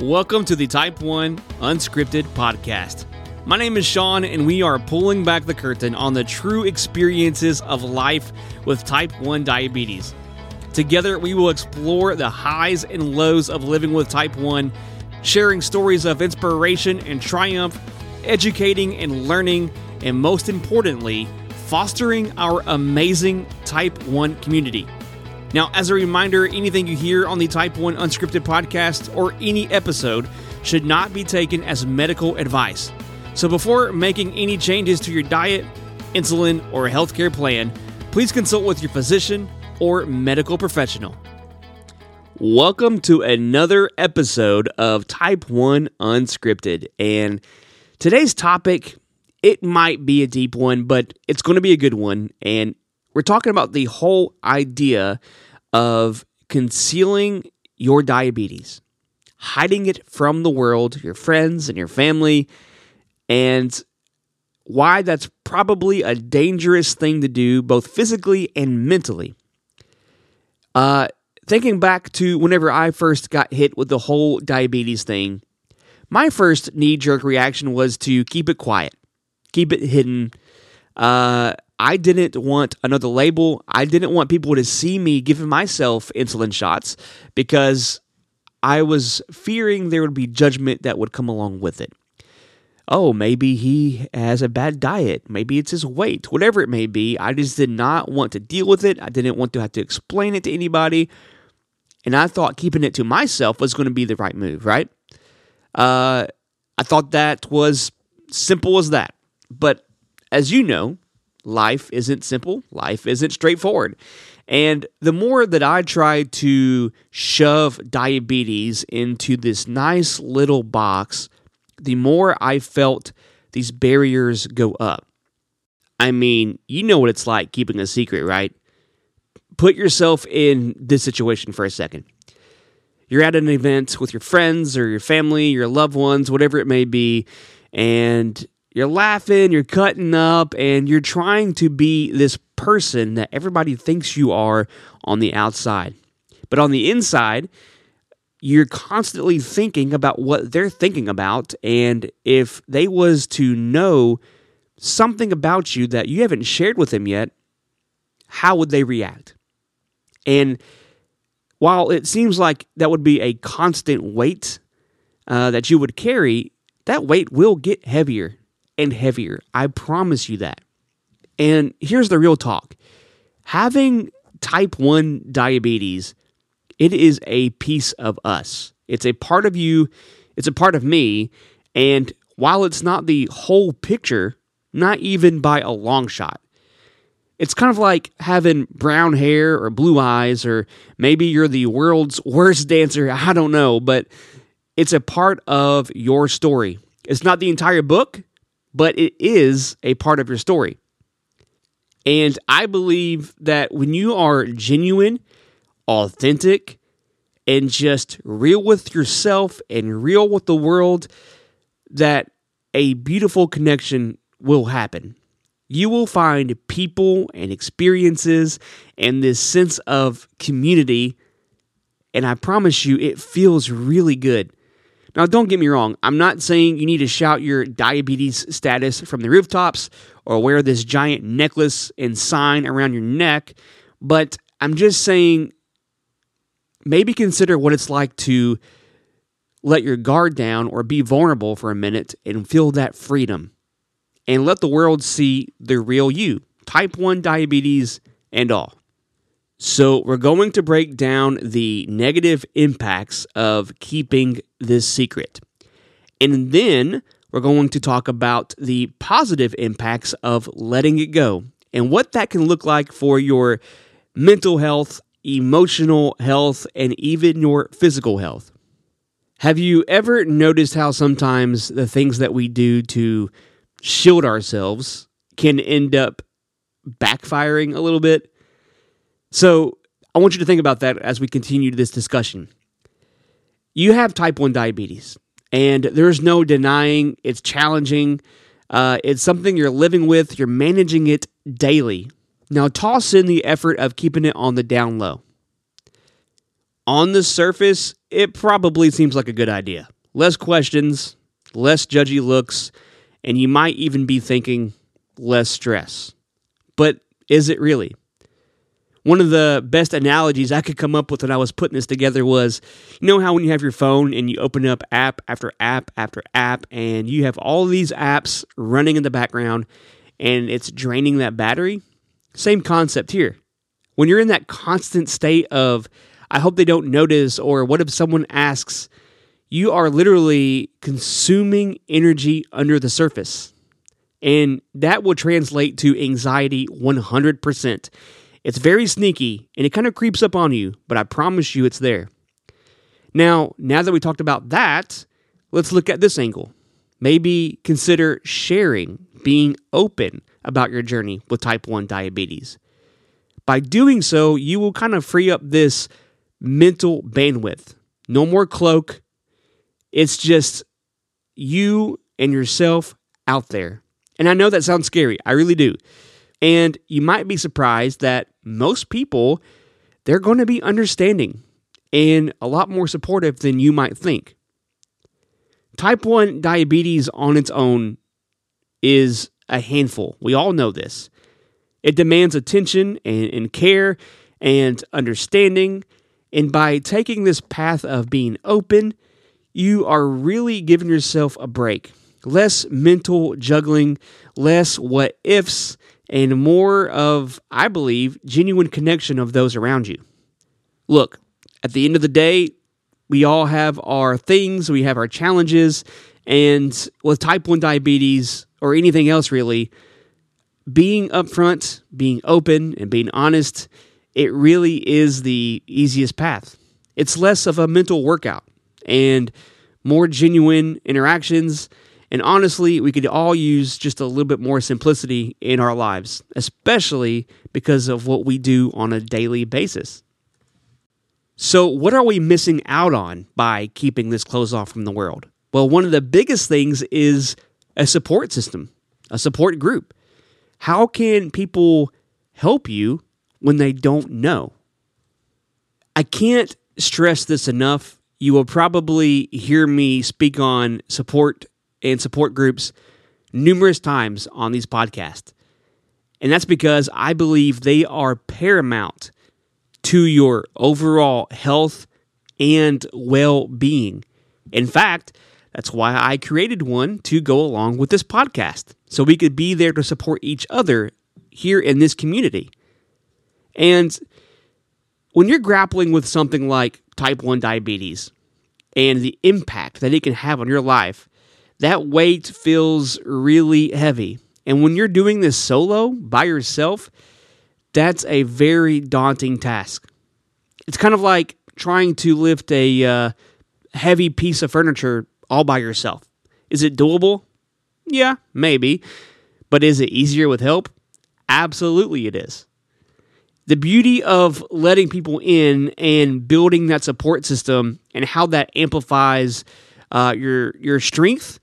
Welcome to the Type 1 Unscripted Podcast. My name is Sean, and we are pulling back the curtain on the true experiences of life with type 1 diabetes. Together, we will explore the highs and lows of living with type 1, sharing stories of inspiration and triumph, educating and learning, and most importantly, fostering our amazing type 1 community. Now, as a reminder, anything you hear on the Type 1 Unscripted podcast or any episode should not be taken as medical advice. So, before making any changes to your diet, insulin, or healthcare plan, please consult with your physician or medical professional. Welcome to another episode of Type 1 Unscripted. And today's topic, it might be a deep one, but it's going to be a good one. And we're talking about the whole idea of concealing your diabetes, hiding it from the world, your friends, and your family, and why that's probably a dangerous thing to do, both physically and mentally. Uh, thinking back to whenever I first got hit with the whole diabetes thing, my first knee jerk reaction was to keep it quiet, keep it hidden. Uh, I didn't want another label. I didn't want people to see me giving myself insulin shots because I was fearing there would be judgment that would come along with it. Oh, maybe he has a bad diet. Maybe it's his weight. Whatever it may be, I just did not want to deal with it. I didn't want to have to explain it to anybody. And I thought keeping it to myself was going to be the right move, right? Uh, I thought that was simple as that. But as you know, life isn't simple, life isn't straightforward. And the more that I tried to shove diabetes into this nice little box, the more I felt these barriers go up. I mean, you know what it's like keeping a secret, right? Put yourself in this situation for a second. You're at an event with your friends or your family, your loved ones, whatever it may be, and you're laughing, you're cutting up, and you're trying to be this person that everybody thinks you are on the outside. But on the inside, you're constantly thinking about what they're thinking about and if they was to know something about you that you haven't shared with them yet, how would they react? And while it seems like that would be a constant weight uh, that you would carry, that weight will get heavier and heavier. I promise you that. And here's the real talk having type 1 diabetes, it is a piece of us. It's a part of you, it's a part of me. And while it's not the whole picture, not even by a long shot, it's kind of like having brown hair or blue eyes, or maybe you're the world's worst dancer. I don't know, but it's a part of your story. It's not the entire book, but it is a part of your story. And I believe that when you are genuine, authentic, and just real with yourself and real with the world, that a beautiful connection will happen. You will find people and experiences and this sense of community. And I promise you, it feels really good. Now, don't get me wrong, I'm not saying you need to shout your diabetes status from the rooftops or wear this giant necklace and sign around your neck, but I'm just saying maybe consider what it's like to let your guard down or be vulnerable for a minute and feel that freedom. And let the world see the real you, type 1 diabetes and all. So, we're going to break down the negative impacts of keeping this secret. And then we're going to talk about the positive impacts of letting it go and what that can look like for your mental health, emotional health, and even your physical health. Have you ever noticed how sometimes the things that we do to shield ourselves can end up backfiring a little bit? So I want you to think about that as we continue this discussion. You have type 1 diabetes, and there's no denying it's challenging. Uh, it's something you're living with, you're managing it daily. Now, toss in the effort of keeping it on the down low. On the surface, it probably seems like a good idea. Less questions, less judgy looks, and you might even be thinking less stress. But is it really? One of the best analogies I could come up with when I was putting this together was you know how when you have your phone and you open up app after app after app, and you have all these apps running in the background and it's draining that battery? Same concept here. When you're in that constant state of, I hope they don't notice, or what if someone asks, you are literally consuming energy under the surface. And that will translate to anxiety 100%. It's very sneaky and it kind of creeps up on you, but I promise you it's there. Now, now that we talked about that, let's look at this angle. Maybe consider sharing, being open about your journey with type 1 diabetes. By doing so, you will kind of free up this mental bandwidth. No more cloak, it's just you and yourself out there. And I know that sounds scary. I really do. And you might be surprised that most people they're going to be understanding and a lot more supportive than you might think. Type 1 diabetes on its own is a handful. We all know this. It demands attention and, and care and understanding. And by taking this path of being open, you are really giving yourself a break. Less mental juggling, less what ifs, and more of, I believe, genuine connection of those around you. Look, at the end of the day, we all have our things, we have our challenges, and with type 1 diabetes or anything else really, being upfront, being open, and being honest, it really is the easiest path. It's less of a mental workout and more genuine interactions. And honestly, we could all use just a little bit more simplicity in our lives, especially because of what we do on a daily basis. So, what are we missing out on by keeping this closed off from the world? Well, one of the biggest things is a support system, a support group. How can people help you when they don't know? I can't stress this enough you will probably hear me speak on support and support groups numerous times on these podcasts. And that's because I believe they are paramount to your overall health and well being. In fact, that's why I created one to go along with this podcast, so we could be there to support each other here in this community. And when you're grappling with something like type 1 diabetes and the impact that it can have on your life, that weight feels really heavy. And when you're doing this solo by yourself, that's a very daunting task. It's kind of like trying to lift a uh, heavy piece of furniture all by yourself. Is it doable? Yeah, maybe. But is it easier with help? Absolutely, it is the beauty of letting people in and building that support system and how that amplifies uh, your your strength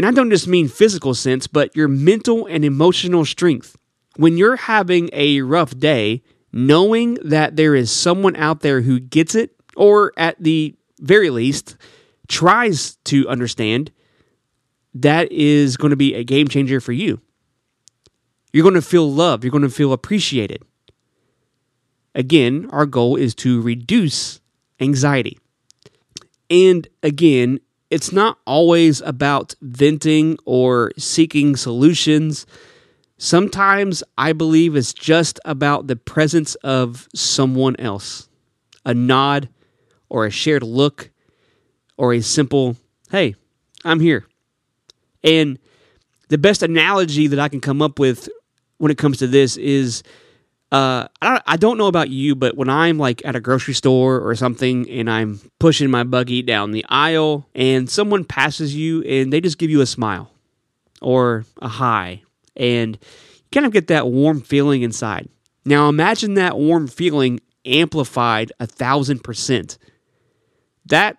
and i don't just mean physical sense but your mental and emotional strength. When you're having a rough day knowing that there is someone out there who gets it or at the very least tries to understand that is going to be a game changer for you. You're going to feel loved you're going to feel appreciated. Again, our goal is to reduce anxiety. And again, it's not always about venting or seeking solutions. Sometimes I believe it's just about the presence of someone else a nod or a shared look or a simple, hey, I'm here. And the best analogy that I can come up with when it comes to this is uh, I don't, I don't know about you, but when I'm like at a grocery store or something and I'm pushing my buggy down the aisle and someone passes you and they just give you a smile or a hi and you kind of get that warm feeling inside. Now imagine that warm feeling amplified a thousand percent. That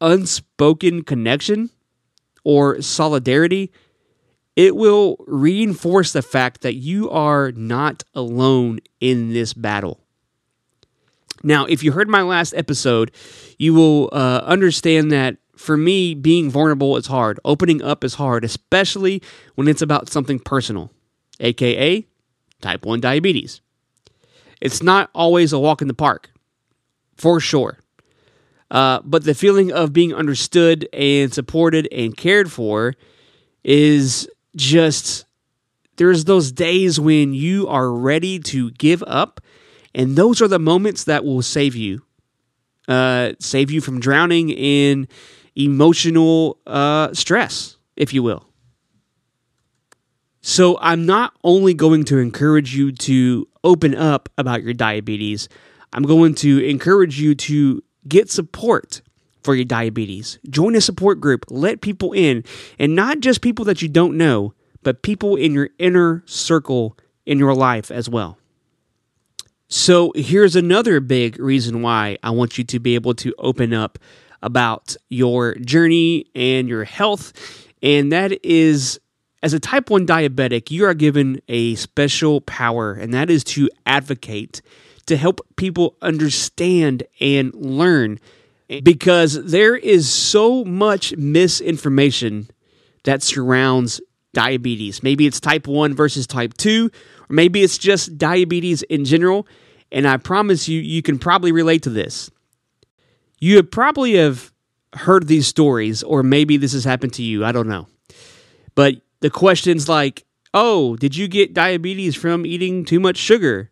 unspoken connection or solidarity it will reinforce the fact that you are not alone in this battle. Now, if you heard my last episode, you will uh, understand that for me, being vulnerable is hard. Opening up is hard, especially when it's about something personal, aka type 1 diabetes. It's not always a walk in the park, for sure. Uh, but the feeling of being understood and supported and cared for is just there's those days when you are ready to give up, and those are the moments that will save you, uh, save you from drowning in emotional uh, stress, if you will. So, I'm not only going to encourage you to open up about your diabetes, I'm going to encourage you to get support for your diabetes. Join a support group, let people in, and not just people that you don't know, but people in your inner circle in your life as well. So, here's another big reason why I want you to be able to open up about your journey and your health, and that is as a type 1 diabetic, you are given a special power, and that is to advocate, to help people understand and learn. Because there is so much misinformation that surrounds diabetes. Maybe it's type 1 versus type 2, or maybe it's just diabetes in general. And I promise you, you can probably relate to this. You have probably have heard these stories, or maybe this has happened to you. I don't know. But the questions like, oh, did you get diabetes from eating too much sugar?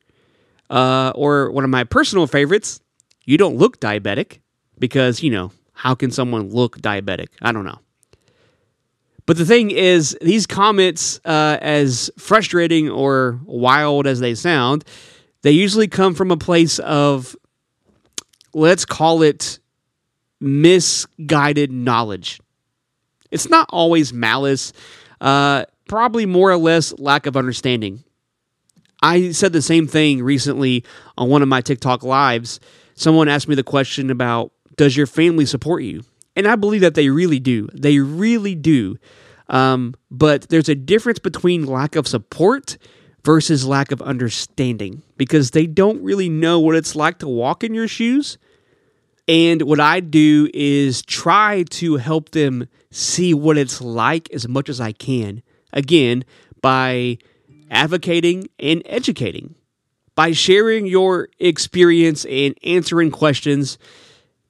Uh, or one of my personal favorites, you don't look diabetic because, you know, how can someone look diabetic? I don't know. But the thing is, these comments, uh, as frustrating or wild as they sound, they usually come from a place of, let's call it misguided knowledge. It's not always malice. Uh, probably more or less lack of understanding. I said the same thing recently on one of my TikTok lives. Someone asked me the question about Does your family support you? And I believe that they really do. They really do. Um, but there's a difference between lack of support versus lack of understanding because they don't really know what it's like to walk in your shoes. And what I do is try to help them see what it's like as much as I can. Again, by advocating and educating, by sharing your experience and answering questions,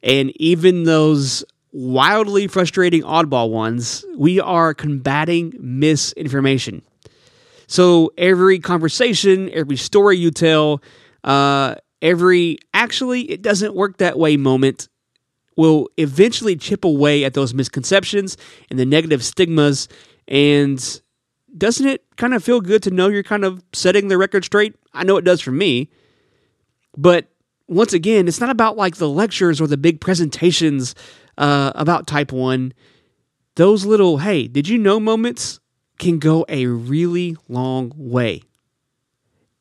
and even those wildly frustrating oddball ones, we are combating misinformation. So every conversation, every story you tell, uh, every actually it doesn't work that way moment will eventually chip away at those misconceptions and the negative stigmas. And doesn't it kind of feel good to know you're kind of setting the record straight? I know it does for me. But once again, it's not about like the lectures or the big presentations uh, about type 1. Those little, hey, did you know moments can go a really long way.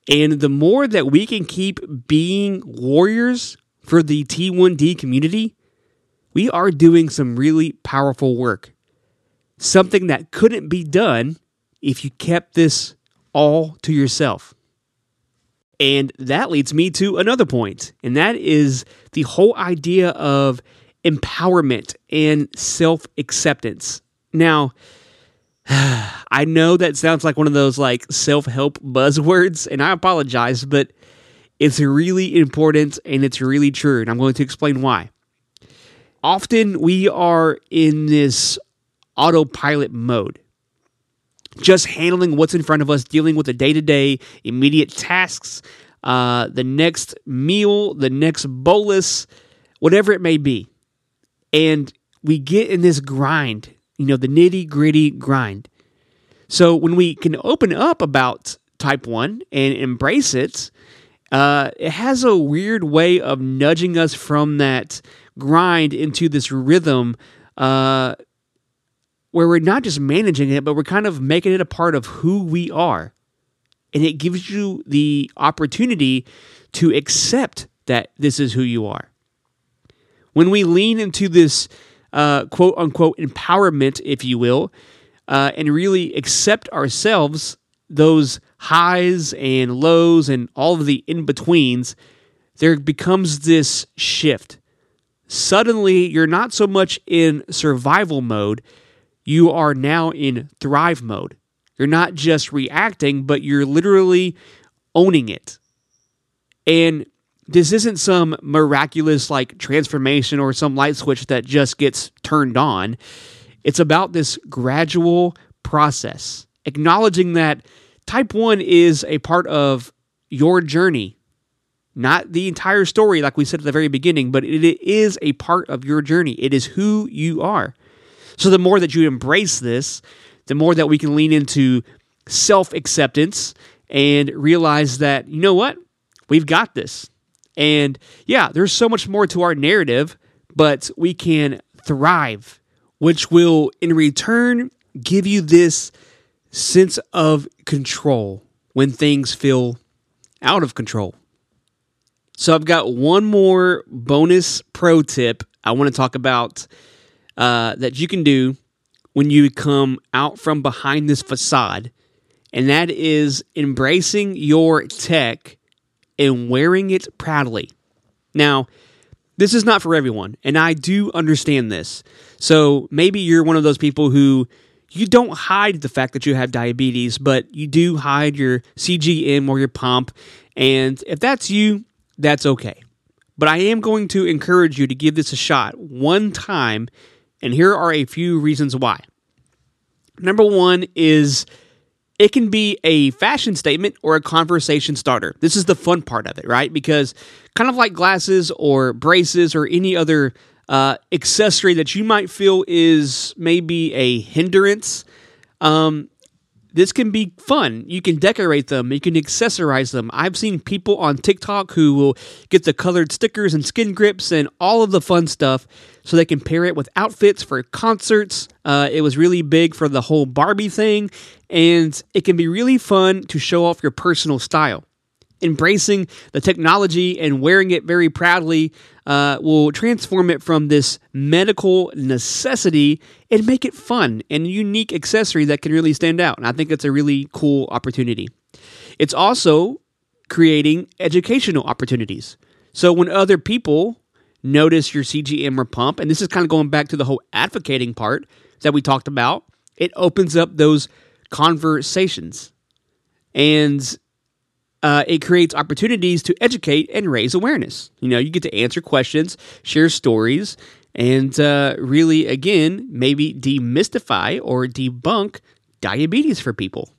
And the more that we can keep being warriors for the T1D community, we are doing some really powerful work. Something that couldn't be done if you kept this all to yourself. And that leads me to another point, and that is the whole idea of empowerment and self acceptance. Now, I know that sounds like one of those like self help buzzwords, and I apologize, but it's really important and it's really true, and I'm going to explain why often we are in this autopilot mode, just handling what's in front of us, dealing with the day to day immediate tasks, uh, the next meal, the next bolus, whatever it may be. And we get in this grind, you know, the nitty gritty grind. So when we can open up about type 1 and embrace it, uh, it has a weird way of nudging us from that grind into this rhythm uh, where we're not just managing it, but we're kind of making it a part of who we are. And it gives you the opportunity to accept that this is who you are. When we lean into this uh, quote unquote empowerment, if you will, uh, and really accept ourselves, those highs and lows and all of the in betweens, there becomes this shift. Suddenly, you're not so much in survival mode, you are now in thrive mode. You're not just reacting, but you're literally owning it. And this isn't some miraculous like transformation or some light switch that just gets turned on. It's about this gradual process, acknowledging that type 1 is a part of your journey, not the entire story, like we said at the very beginning, but it is a part of your journey. It is who you are. So the more that you embrace this, the more that we can lean into self acceptance and realize that, you know what? We've got this. And yeah, there's so much more to our narrative, but we can thrive, which will in return give you this sense of control when things feel out of control. So I've got one more bonus pro tip I want to talk about uh, that you can do when you come out from behind this facade, and that is embracing your tech and wearing it proudly. Now, this is not for everyone, and I do understand this. So maybe you're one of those people who you don't hide the fact that you have diabetes, but you do hide your CGM or your pump. And if that's you, that's okay. But I am going to encourage you to give this a shot one time, and here are a few reasons why. Number one is it can be a fashion statement or a conversation starter. This is the fun part of it, right? Because kind of like glasses or braces or any other uh, accessory that you might feel is maybe a hindrance, um, this can be fun. You can decorate them, you can accessorize them. I've seen people on TikTok who will get the colored stickers and skin grips and all of the fun stuff so they can pair it with outfits for concerts. Uh, it was really big for the whole Barbie thing, and it can be really fun to show off your personal style. Embracing the technology and wearing it very proudly uh, will transform it from this medical necessity and make it fun and unique accessory that can really stand out. And I think it's a really cool opportunity. It's also creating educational opportunities. So when other people notice your CGM or pump, and this is kind of going back to the whole advocating part that we talked about, it opens up those conversations. And uh, it creates opportunities to educate and raise awareness. You know, you get to answer questions, share stories, and uh, really, again, maybe demystify or debunk diabetes for people.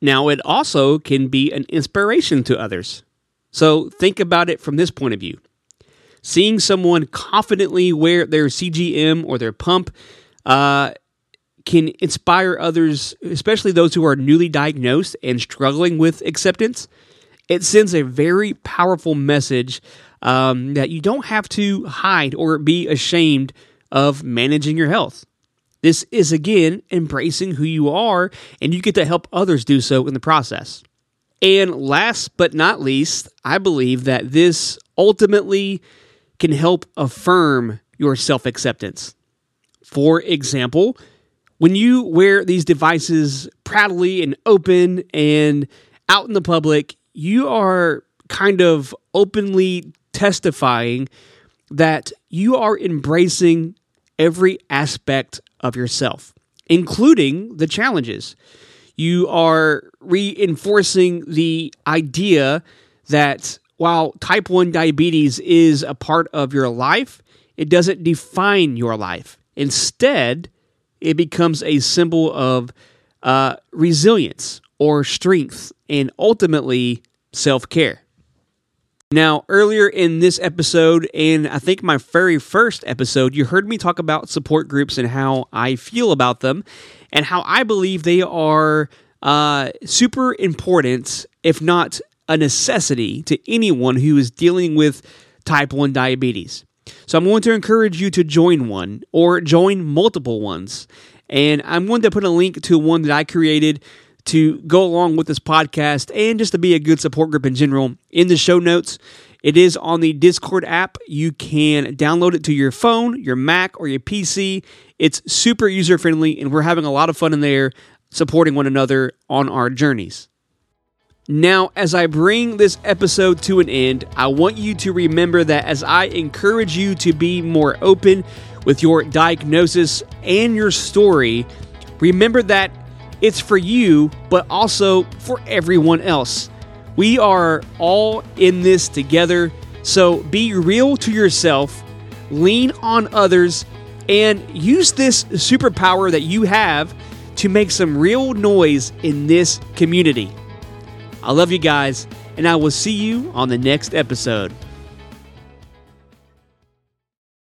Now, it also can be an inspiration to others. So think about it from this point of view. Seeing someone confidently wear their CGM or their pump uh, can inspire others, especially those who are newly diagnosed and struggling with acceptance. It sends a very powerful message um, that you don't have to hide or be ashamed of managing your health. This is again embracing who you are, and you get to help others do so in the process. And last but not least, I believe that this ultimately can help affirm your self acceptance. For example, when you wear these devices proudly and open and out in the public, you are kind of openly testifying that you are embracing every aspect of yourself, including the challenges. You are reinforcing the idea that while type 1 diabetes is a part of your life, it doesn't define your life. Instead, it becomes a symbol of uh, resilience or strength and ultimately self care. Now, earlier in this episode, and I think my very first episode, you heard me talk about support groups and how I feel about them and how I believe they are uh, super important, if not a necessity, to anyone who is dealing with type 1 diabetes. So I'm going to encourage you to join one or join multiple ones. And I'm going to put a link to one that I created to go along with this podcast and just to be a good support group in general in the show notes. It is on the Discord app. You can download it to your phone, your Mac, or your PC. It's super user friendly, and we're having a lot of fun in there supporting one another on our journeys. Now, as I bring this episode to an end, I want you to remember that as I encourage you to be more open with your diagnosis and your story, remember that it's for you, but also for everyone else. We are all in this together, so be real to yourself, lean on others, and use this superpower that you have to make some real noise in this community. I love you guys, and I will see you on the next episode.